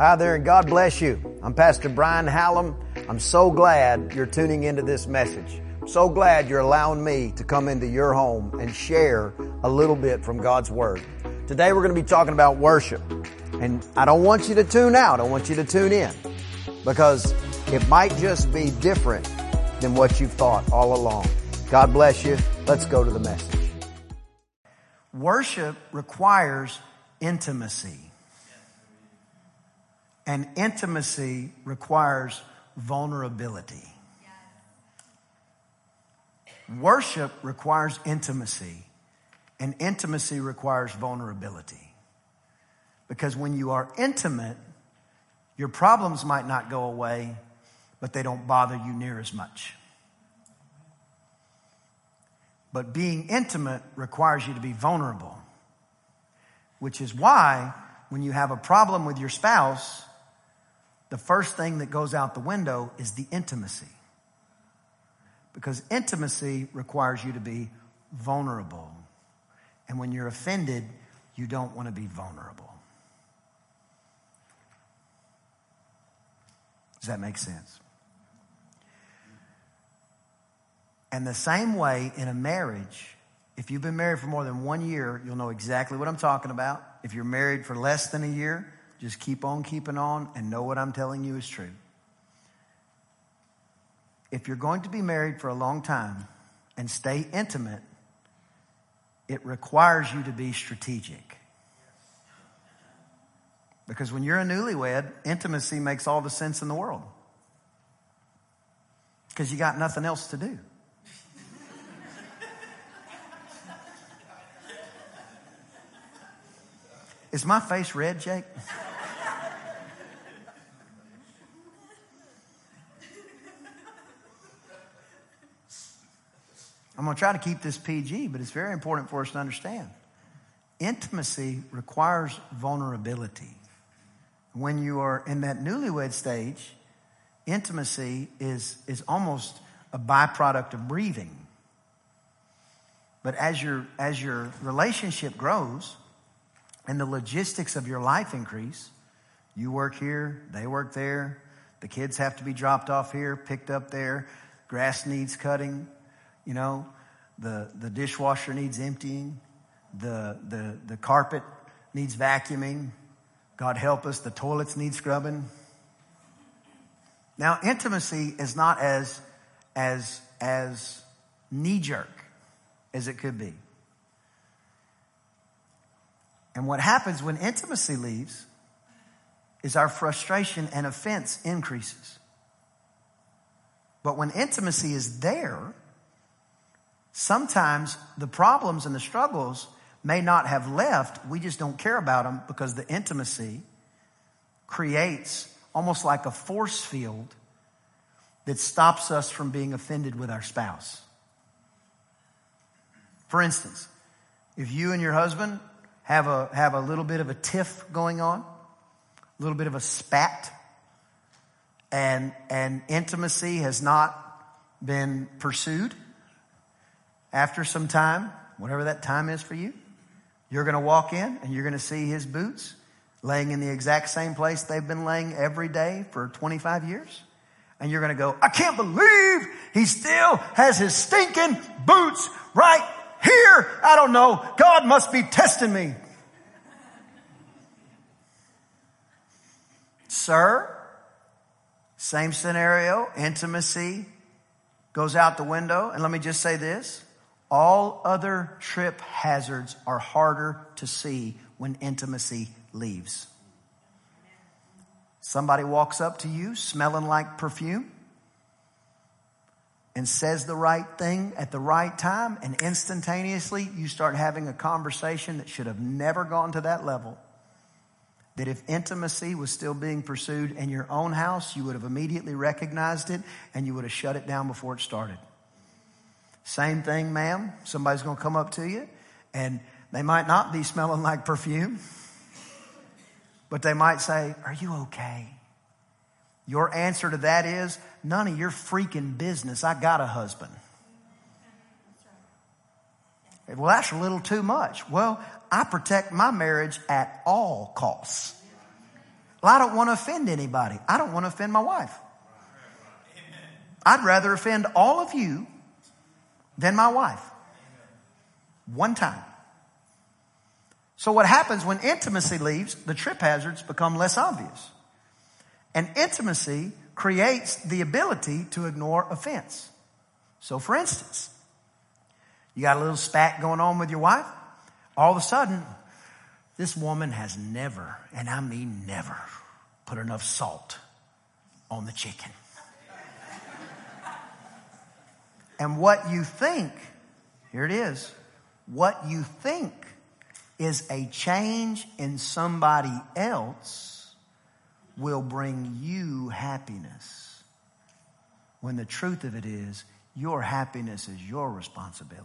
Hi there, and God bless you. I'm Pastor Brian Hallam. I'm so glad you're tuning into this message. I'm so glad you're allowing me to come into your home and share a little bit from God's Word. Today we're going to be talking about worship. And I don't want you to tune out. I want you to tune in because it might just be different than what you've thought all along. God bless you. Let's go to the message. Worship requires intimacy. And intimacy requires vulnerability. Worship requires intimacy, and intimacy requires vulnerability. Because when you are intimate, your problems might not go away, but they don't bother you near as much. But being intimate requires you to be vulnerable, which is why when you have a problem with your spouse, the first thing that goes out the window is the intimacy. Because intimacy requires you to be vulnerable. And when you're offended, you don't want to be vulnerable. Does that make sense? And the same way in a marriage, if you've been married for more than one year, you'll know exactly what I'm talking about. If you're married for less than a year, just keep on keeping on and know what I'm telling you is true. If you're going to be married for a long time and stay intimate, it requires you to be strategic. Because when you're a newlywed, intimacy makes all the sense in the world. Because you got nothing else to do. Is my face red, Jake? I'm going to try to keep this PG, but it's very important for us to understand. Intimacy requires vulnerability. When you are in that newlywed stage, intimacy is, is almost a byproduct of breathing. But as your, as your relationship grows and the logistics of your life increase, you work here, they work there, the kids have to be dropped off here, picked up there, grass needs cutting, you know, the, the dishwasher needs emptying. The, the, the carpet needs vacuuming. God help us, the toilets need scrubbing. Now, intimacy is not as, as, as knee jerk as it could be. And what happens when intimacy leaves is our frustration and offense increases. But when intimacy is there, sometimes the problems and the struggles may not have left. We just don't care about them because the intimacy creates almost like a force field that stops us from being offended with our spouse. For instance, if you and your husband have a, have a little bit of a tiff going on, a little bit of a spat, and, and intimacy has not been pursued, after some time, whatever that time is for you, you're going to walk in and you're going to see his boots laying in the exact same place they've been laying every day for 25 years. And you're going to go, I can't believe he still has his stinking boots right here. I don't know. God must be testing me. Sir, same scenario, intimacy goes out the window. And let me just say this. All other trip hazards are harder to see when intimacy leaves. Somebody walks up to you smelling like perfume and says the right thing at the right time, and instantaneously you start having a conversation that should have never gone to that level. That if intimacy was still being pursued in your own house, you would have immediately recognized it and you would have shut it down before it started. Same thing, ma'am. Somebody's going to come up to you and they might not be smelling like perfume, but they might say, Are you okay? Your answer to that is, None of your freaking business. I got a husband. Well, that's a little too much. Well, I protect my marriage at all costs. Well, I don't want to offend anybody. I don't want to offend my wife. I'd rather offend all of you than my wife. One time. So what happens when intimacy leaves, the trip hazards become less obvious. And intimacy creates the ability to ignore offense. So for instance, you got a little spat going on with your wife. All of a sudden, this woman has never, and I mean never, put enough salt on the chicken. And what you think, here it is, what you think is a change in somebody else will bring you happiness. When the truth of it is, your happiness is your responsibility.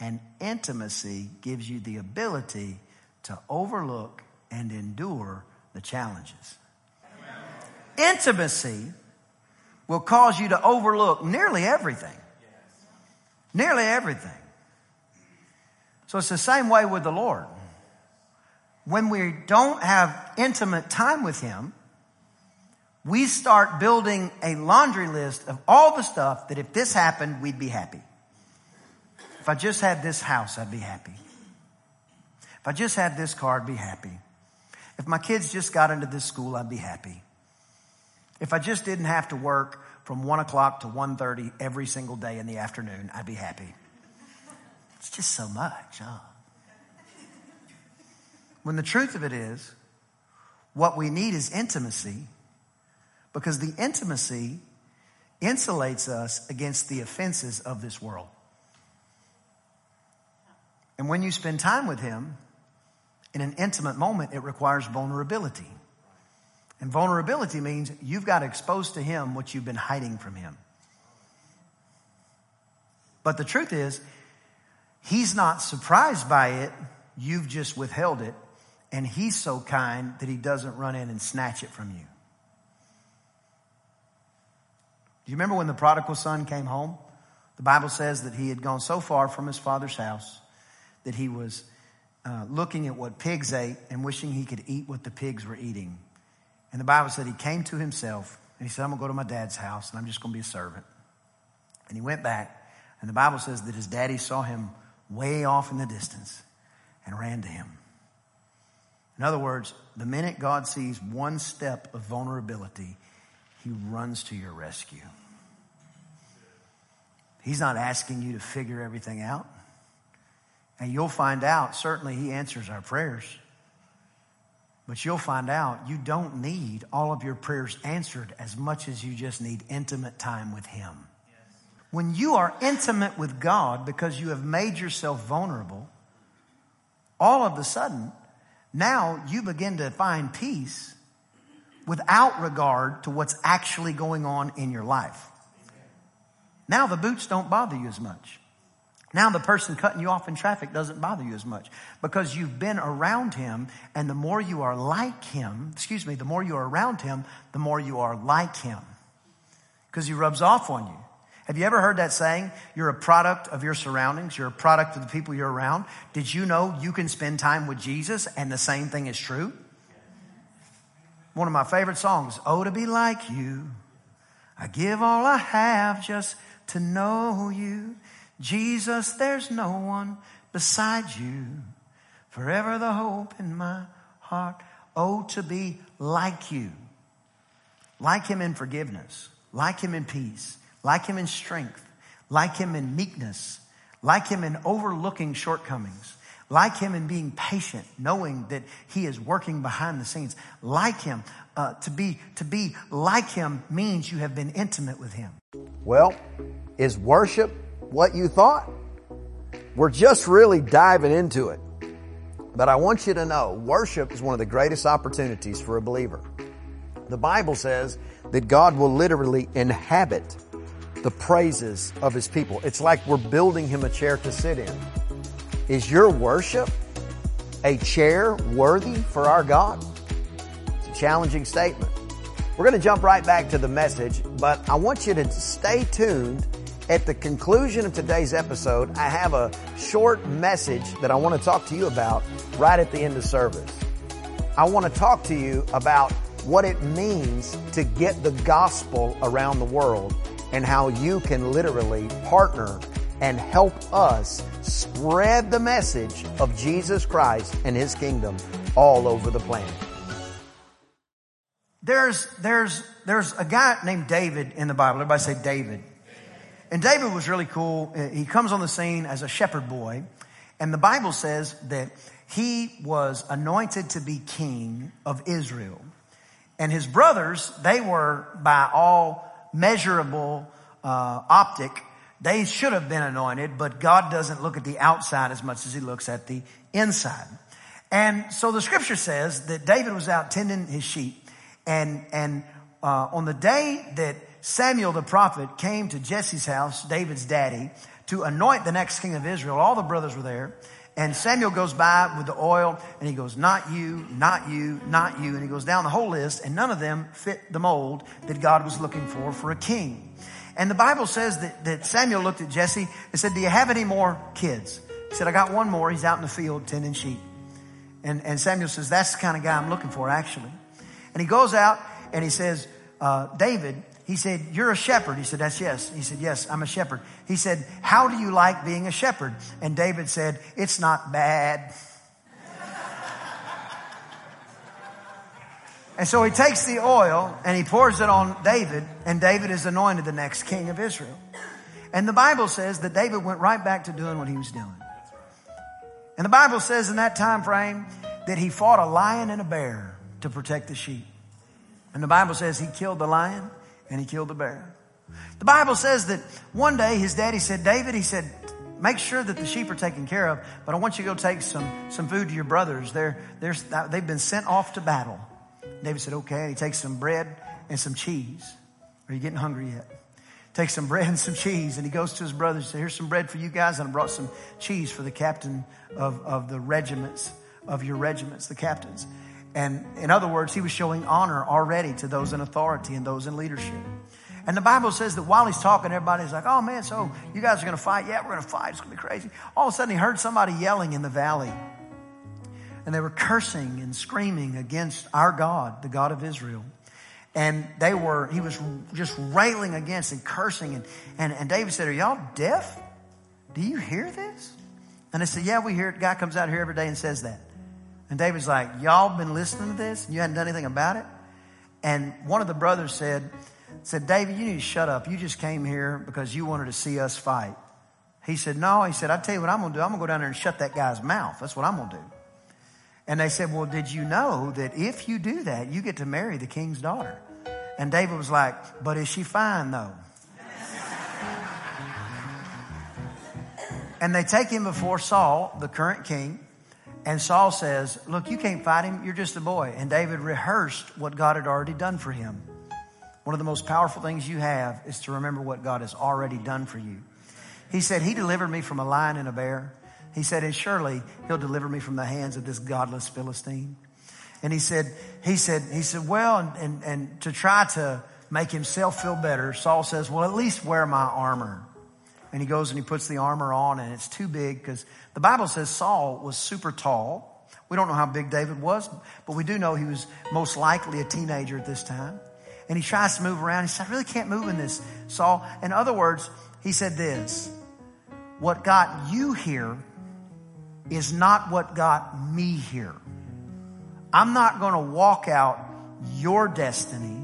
And intimacy gives you the ability to overlook and endure the challenges. Intimacy will cause you to overlook nearly everything. Nearly everything. So it's the same way with the Lord. When we don't have intimate time with Him, we start building a laundry list of all the stuff that if this happened, we'd be happy. If I just had this house, I'd be happy. If I just had this car, I'd be happy. If my kids just got into this school, I'd be happy. If I just didn't have to work from one o'clock to 1.30 every single day in the afternoon, I'd be happy. It's just so much, huh? When the truth of it is, what we need is intimacy because the intimacy insulates us against the offenses of this world. And when you spend time with Him in an intimate moment, it requires vulnerability. And vulnerability means you've got to expose to Him what you've been hiding from Him. But the truth is, He's not surprised by it. You've just withheld it. And He's so kind that He doesn't run in and snatch it from you. Do you remember when the prodigal son came home? The Bible says that he had gone so far from his father's house that he was uh, looking at what pigs ate and wishing he could eat what the pigs were eating. And the Bible said he came to himself and he said, I'm going to go to my dad's house and I'm just going to be a servant. And he went back and the Bible says that his daddy saw him way off in the distance and ran to him. In other words, the minute God sees one step of vulnerability, he runs to your rescue. He's not asking you to figure everything out. And you'll find out, certainly, He answers our prayers. But you'll find out you don't need all of your prayers answered as much as you just need intimate time with Him. When you are intimate with God because you have made yourself vulnerable, all of a sudden, now you begin to find peace without regard to what's actually going on in your life. Now the boots don't bother you as much. Now the person cutting you off in traffic doesn't bother you as much because you've been around him and the more you are like him, excuse me, the more you are around him, the more you are like him because he rubs off on you. Have you ever heard that saying? You're a product of your surroundings. You're a product of the people you're around. Did you know you can spend time with Jesus and the same thing is true? One of my favorite songs, Oh, to be like you. I give all I have just to know you. Jesus, there's no one beside you. Forever the hope in my heart. Oh, to be like you. Like him in forgiveness. Like him in peace. Like him in strength. Like him in meekness. Like him in overlooking shortcomings. Like him in being patient, knowing that he is working behind the scenes. Like him, uh, to be to be like him means you have been intimate with him. Well, is worship what you thought? We're just really diving into it. But I want you to know worship is one of the greatest opportunities for a believer. The Bible says that God will literally inhabit the praises of his people. It's like we're building him a chair to sit in. Is your worship a chair worthy for our God? It's a challenging statement. We're going to jump right back to the message, but I want you to stay tuned at the conclusion of today's episode, I have a short message that I want to talk to you about right at the end of service. I want to talk to you about what it means to get the gospel around the world and how you can literally partner and help us spread the message of Jesus Christ and His kingdom all over the planet. There's, there's, there's a guy named David in the Bible. Everybody say David. And David was really cool. He comes on the scene as a shepherd boy. And the Bible says that he was anointed to be king of Israel. And his brothers, they were by all measurable uh, optic, they should have been anointed, but God doesn't look at the outside as much as he looks at the inside. And so the scripture says that David was out tending his sheep and, and, uh, on the day that Samuel the prophet came to Jesse's house, David's daddy, to anoint the next king of Israel, all the brothers were there. And Samuel goes by with the oil and he goes, not you, not you, not you. And he goes down the whole list and none of them fit the mold that God was looking for for a king. And the Bible says that, that Samuel looked at Jesse and said, do you have any more kids? He said, I got one more. He's out in the field tending sheep. And, and Samuel says, that's the kind of guy I'm looking for actually. And he goes out and he says, uh, David, he said, you're a shepherd. He said, that's yes. He said, yes, I'm a shepherd. He said, how do you like being a shepherd? And David said, it's not bad. and so he takes the oil and he pours it on David and David is anointed the next king of Israel. And the Bible says that David went right back to doing what he was doing. And the Bible says in that time frame that he fought a lion and a bear to protect the sheep. And the Bible says he killed the lion and he killed the bear. The Bible says that one day his daddy said, David, he said, make sure that the sheep are taken care of, but I want you to go take some, some food to your brothers. They're, they're, they've been sent off to battle. David said, okay. And he takes some bread and some cheese. Are you getting hungry yet? Takes some bread and some cheese and he goes to his brothers and says, here's some bread for you guys and I brought some cheese for the captain of, of the regiments, of your regiments, the captains. And in other words, he was showing honor already to those in authority and those in leadership. And the Bible says that while he's talking, everybody's like, oh man, so you guys are going to fight? Yeah, we're going to fight. It's going to be crazy. All of a sudden, he heard somebody yelling in the valley. And they were cursing and screaming against our God, the God of Israel. And they were, he was just railing against and cursing. And, and, and David said, Are y'all deaf? Do you hear this? And they said, Yeah, we hear it. Guy comes out here every day and says that. And David's like, y'all been listening to this and you hadn't done anything about it? And one of the brothers said, said, David, you need to shut up. You just came here because you wanted to see us fight. He said, no. He said, I tell you what I'm to do. I'm to go down there and shut that guy's mouth. That's what I'm to do. And they said, well, did you know that if you do that, you get to marry the king's daughter? And David was like, but is she fine though? and they take him before Saul, the current king. And Saul says, Look, you can't fight him. You're just a boy. And David rehearsed what God had already done for him. One of the most powerful things you have is to remember what God has already done for you. He said, He delivered me from a lion and a bear. He said, And surely He'll deliver me from the hands of this godless Philistine. And he said, He said, He said, Well, and, and, and to try to make himself feel better, Saul says, Well, at least wear my armor. And he goes and he puts the armor on and it's too big because the Bible says Saul was super tall. We don't know how big David was, but we do know he was most likely a teenager at this time. And he tries to move around. He said, I really can't move in this, Saul. In other words, he said this, what got you here is not what got me here. I'm not going to walk out your destiny.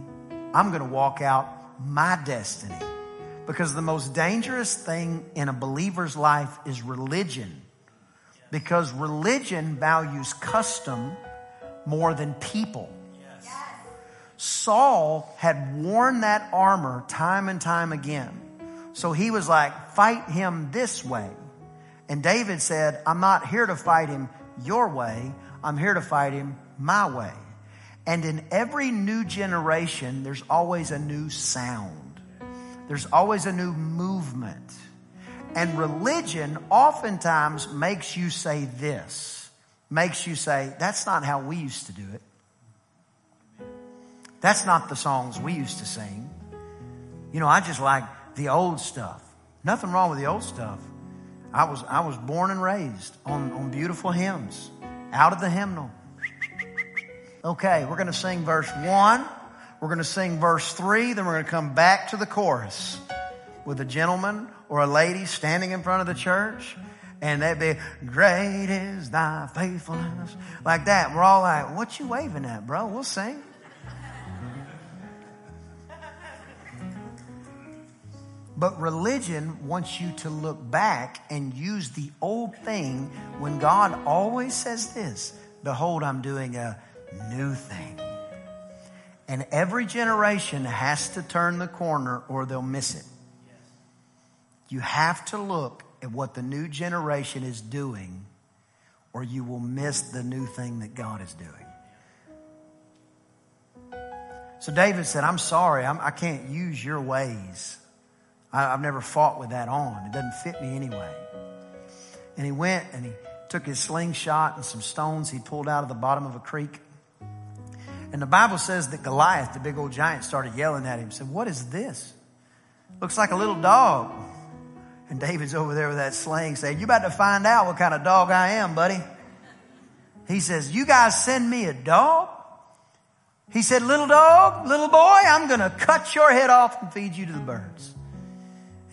I'm going to walk out my destiny. Because the most dangerous thing in a believer's life is religion because religion values custom more than people. Saul had worn that armor time and time again. So he was like, fight him this way. And David said, I'm not here to fight him your way. I'm here to fight him my way. And in every new generation, there's always a new sound. There's always a new movement. And religion oftentimes makes you say this, makes you say, that's not how we used to do it. That's not the songs we used to sing. You know, I just like the old stuff. Nothing wrong with the old stuff. I was, I was born and raised on, on beautiful hymns, out of the hymnal. Okay, we're going to sing verse one. We're going to sing verse three. Then we're going to come back to the chorus with a gentleman or a lady standing in front of the church. And they'd be, great is thy faithfulness. Like that. We're all like, what you waving at, bro? We'll sing. But religion wants you to look back and use the old thing when God always says this Behold, I'm doing a new thing. And every generation has to turn the corner or they'll miss it. You have to look at what the new generation is doing or you will miss the new thing that God is doing. So David said, I'm sorry, I'm, I can not use your ways. I, I've never fought with that on. It doesn't fit me anyway. And he went and he took his slingshot and some stones he pulled out of the bottom of a creek. And the Bible says that Goliath, the big old giant, started yelling at him. Said, "What is this? Looks like a little dog." And David's over there with that sling saying, "You about to find out what kind of dog I am, buddy." He says, "You guys send me a dog?" He said, "Little dog, little boy, I'm going to cut your head off and feed you to the birds."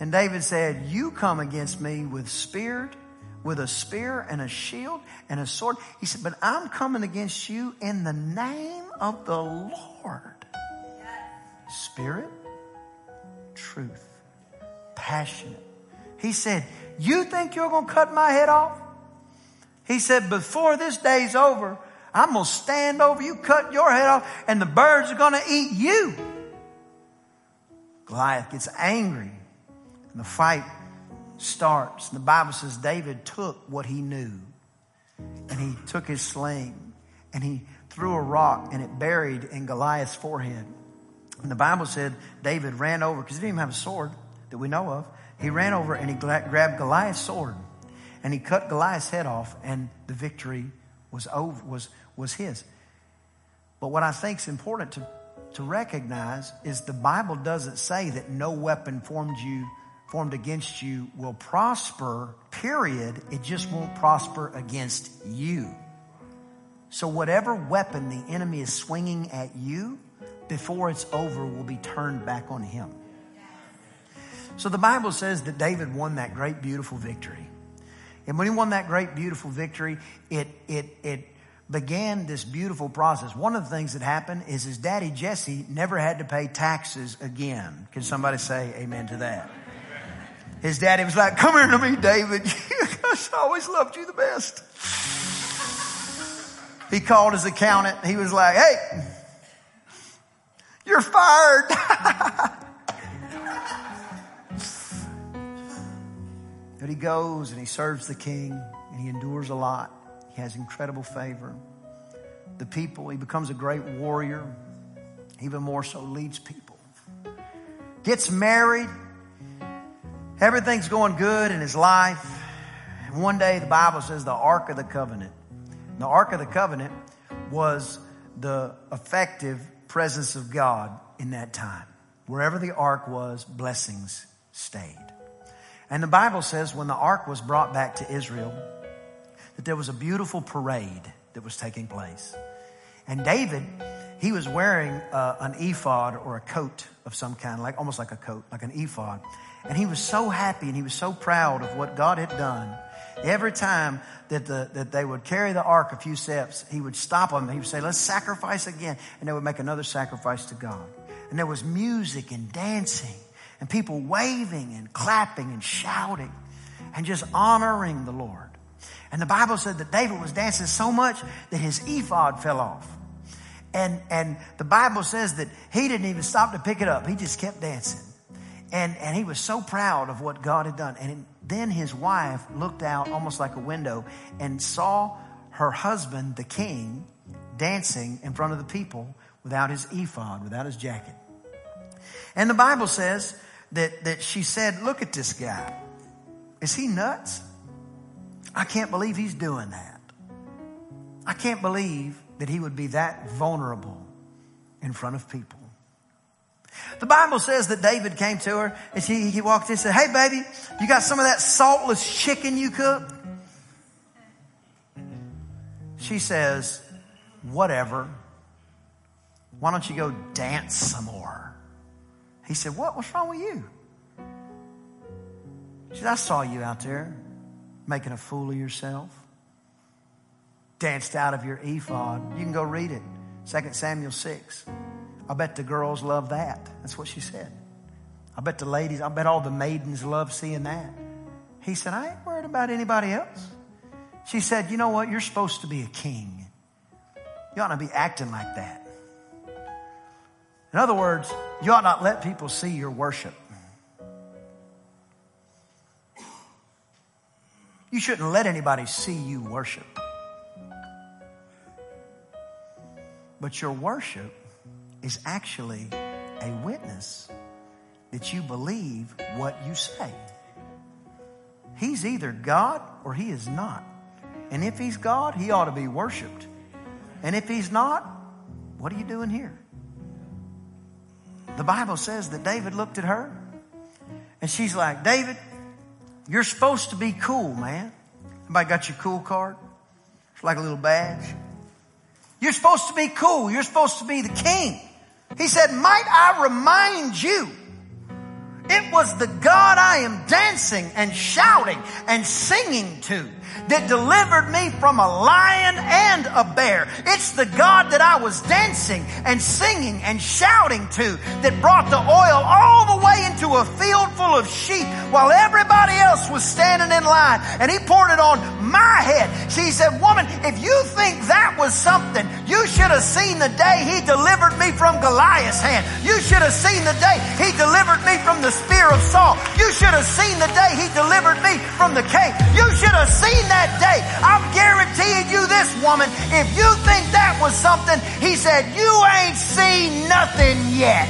And David said, "You come against me with speared with a spear and a shield and a sword. He said, But I'm coming against you in the name of the Lord. Spirit, truth, passionate. He said, You think you're going to cut my head off? He said, Before this day's over, I'm going to stand over you, cut your head off, and the birds are going to eat you. Goliath gets angry, and the fight starts. The Bible says David took what he knew and he took his sling and he threw a rock and it buried in Goliath's forehead. And the Bible said David ran over because he didn't even have a sword that we know of. He ran over and he grabbed Goliath's sword and he cut Goliath's head off and the victory was over, was, was his. But what I think is important to, to recognize is the Bible doesn't say that no weapon formed you formed against you will prosper, period. It just won't prosper against you. So whatever weapon the enemy is swinging at you, before it's over, will be turned back on him. So the Bible says that David won that great, beautiful victory. And when he won that great, beautiful victory, it, it, it began this beautiful process. One of the things that happened is his daddy Jesse never had to pay taxes again. Can somebody say amen to that? His daddy was like, come here to me, David. I always loved you the best. He called his accountant. He was like, hey, you're fired. but he goes and he serves the king and he endures a lot. He has incredible favor. The people, he becomes a great warrior, even more so leads people. Gets married, Everything's going good in his life. One day the Bible says the Ark of the Covenant. The Ark of the Covenant was the effective presence of God in that time. Wherever the Ark was, blessings stayed. And the Bible says when the Ark was brought back to Israel, that there was a beautiful parade that was taking place. And David, he was wearing uh, an ephod or a coat of some kind, like almost like a coat, like an ephod. And he was so happy and he was so proud of what God had done. Every time that, the, that they would carry the ark a few steps, he would stop them. He would say, let's sacrifice again. And they would make another sacrifice to God. And there was music and dancing and people waving and clapping and shouting and just honoring the Lord. And the Bible said that David was dancing so much that his ephod fell off. And, and the Bible says that he didn't even stop to pick it up. He just kept dancing. And, and he was so proud of what God had done. And then his wife looked out almost like a window and saw her husband, the king, dancing in front of the people without his ephod, without his jacket. And the Bible says that, that she said, Look at this guy. Is he nuts? I can't believe he's doing that. I can't believe that he would be that vulnerable in front of people. The Bible says that David came to her and she, he walked in and said, Hey baby, you got some of that saltless chicken you cook? She says, whatever. Why don't you go dance some more? He said, What? What's wrong with you? She said, I saw you out there making a fool of yourself. Danced out of your ephod. You can go read it. 2 Samuel 6. I bet the girls love that. That's what she said. I bet the ladies, I bet all the maidens love seeing that. He said, I ain't worried about anybody else. She said, You know what? You're supposed to be a king. You ought to be acting like that. In other words, you ought not let people see your worship. You shouldn't let anybody see you worship. But your worship is actually a witness that you believe what you say. He's either God or he is not. And if he's God, he ought to be worshiped. And if he's not, what are you doing here? The Bible says that David looked at her and she's like, David, you're supposed to be cool, man. Everybody got your cool card? It's like a little badge. You're supposed to be cool. You're supposed to be the king. He said, might I remind you it was the God I am dancing and shouting and singing to that delivered me from a lion and a bear. It's the God that I was dancing and singing and shouting to that brought the oil all the way into a field full of sheep while everybody else was standing in line and he poured it on my head. She said, woman, if you think that was something, you should have seen the day he delivered me from Goliath's hand. You should have seen the day he delivered me from the spear of Saul. You should have seen the day he delivered me from the cave. You should have seen that day. I'm guaranteeing you this woman, if you think that was something, he said, you ain't seen nothing yet.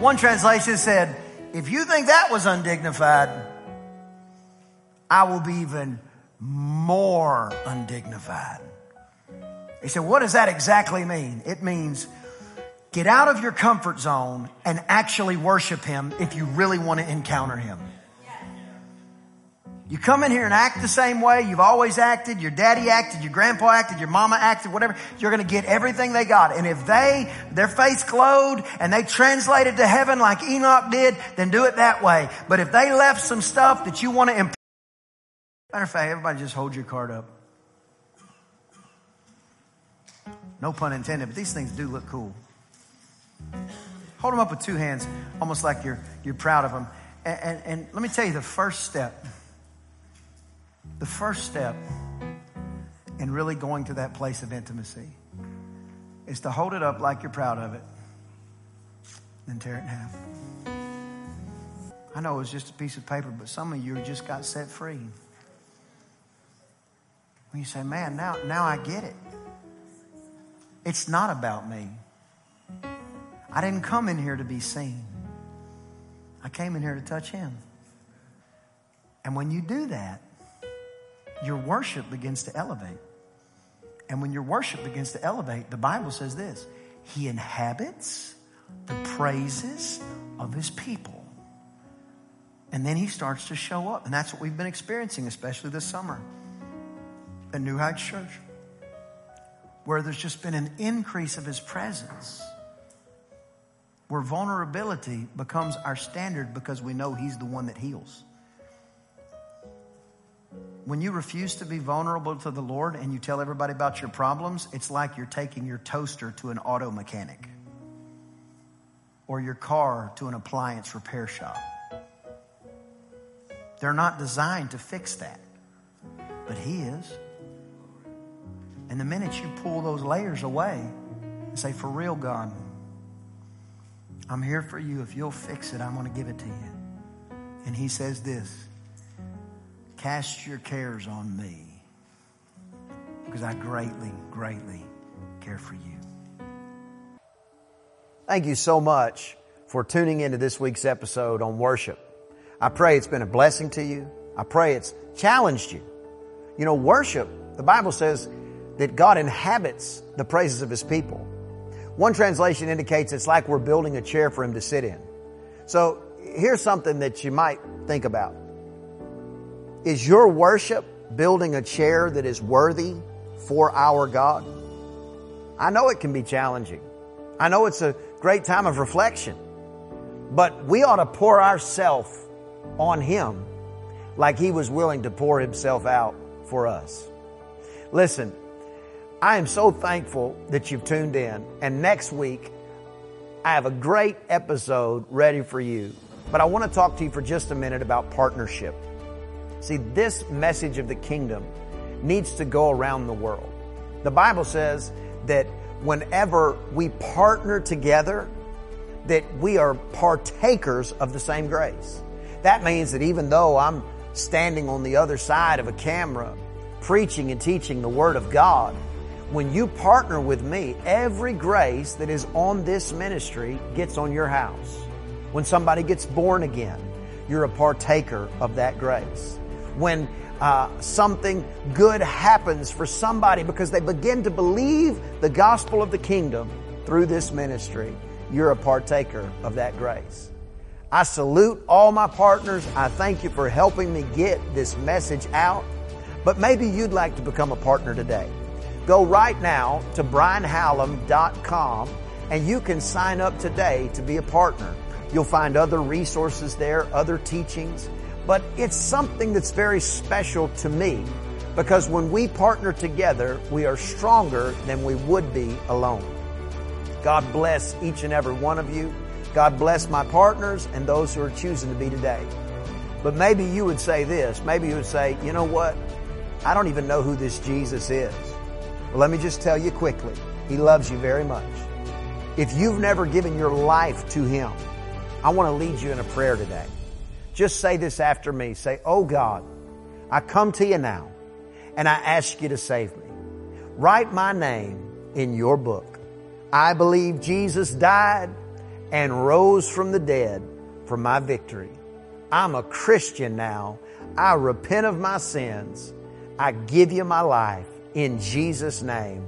One translation said, if you think that was undignified, I will be even more undignified. He said, what does that exactly mean? It means Get out of your comfort zone and actually worship Him if you really want to encounter Him. You come in here and act the same way you've always acted, your daddy acted, your grandpa acted, your mama acted, whatever, you're gonna get everything they got. And if they, their face glowed and they translated to heaven like Enoch did, then do it that way. But if they left some stuff that you want to improve, matter of fact, everybody just hold your card up. No pun intended, but these things do look cool. Hold them up with two hands, almost like you're, you're proud of them. And, and, and let me tell you the first step. The first step in really going to that place of intimacy is to hold it up like you're proud of it, then tear it in half. I know it was just a piece of paper, but some of you just got set free. When you say, man, now, now I get it. It's not about me. I didn't come in here to be seen. I came in here to touch Him. And when you do that, your worship begins to elevate. And when your worship begins to elevate, the Bible says this He inhabits the praises of His people. And then He starts to show up. And that's what we've been experiencing, especially this summer at New Heights Church, where there's just been an increase of His presence where vulnerability becomes our standard because we know He's the one that heals. When you refuse to be vulnerable to the Lord and you tell everybody about your problems, it's like you're taking your toaster to an auto mechanic or your car to an appliance repair shop. They're not designed to fix that, but He is. And the minute you pull those layers away and say, For real, God, I'm here for you. If you'll fix it, I'm going to give it to you. And he says this Cast your cares on me because I greatly, greatly care for you. Thank you so much for tuning into this week's episode on worship. I pray it's been a blessing to you. I pray it's challenged you. You know, worship, the Bible says that God inhabits the praises of His people. One translation indicates it's like we're building a chair for him to sit in. So here's something that you might think about. Is your worship building a chair that is worthy for our God? I know it can be challenging. I know it's a great time of reflection. But we ought to pour ourselves on Him like He was willing to pour Himself out for us. Listen, I am so thankful that you've tuned in. And next week, I have a great episode ready for you. But I want to talk to you for just a minute about partnership. See, this message of the kingdom needs to go around the world. The Bible says that whenever we partner together, that we are partakers of the same grace. That means that even though I'm standing on the other side of a camera preaching and teaching the Word of God, when you partner with me, every grace that is on this ministry gets on your house. When somebody gets born again, you're a partaker of that grace. When uh, something good happens for somebody because they begin to believe the gospel of the kingdom through this ministry, you're a partaker of that grace. I salute all my partners. I thank you for helping me get this message out. But maybe you'd like to become a partner today. Go right now to brianhallam.com and you can sign up today to be a partner. You'll find other resources there, other teachings, but it's something that's very special to me because when we partner together, we are stronger than we would be alone. God bless each and every one of you. God bless my partners and those who are choosing to be today. But maybe you would say this. Maybe you would say, you know what? I don't even know who this Jesus is. Well, let me just tell you quickly. He loves you very much. If you've never given your life to Him, I want to lead you in a prayer today. Just say this after me. Say, Oh God, I come to you now and I ask you to save me. Write my name in your book. I believe Jesus died and rose from the dead for my victory. I'm a Christian now. I repent of my sins. I give you my life in Jesus' name.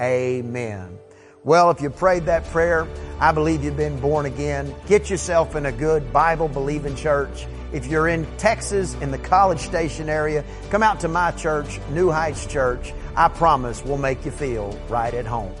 Amen. Well, if you prayed that prayer, I believe you've been born again. Get yourself in a good Bible believing church. If you're in Texas, in the College Station area, come out to my church, New Heights Church. I promise we'll make you feel right at home.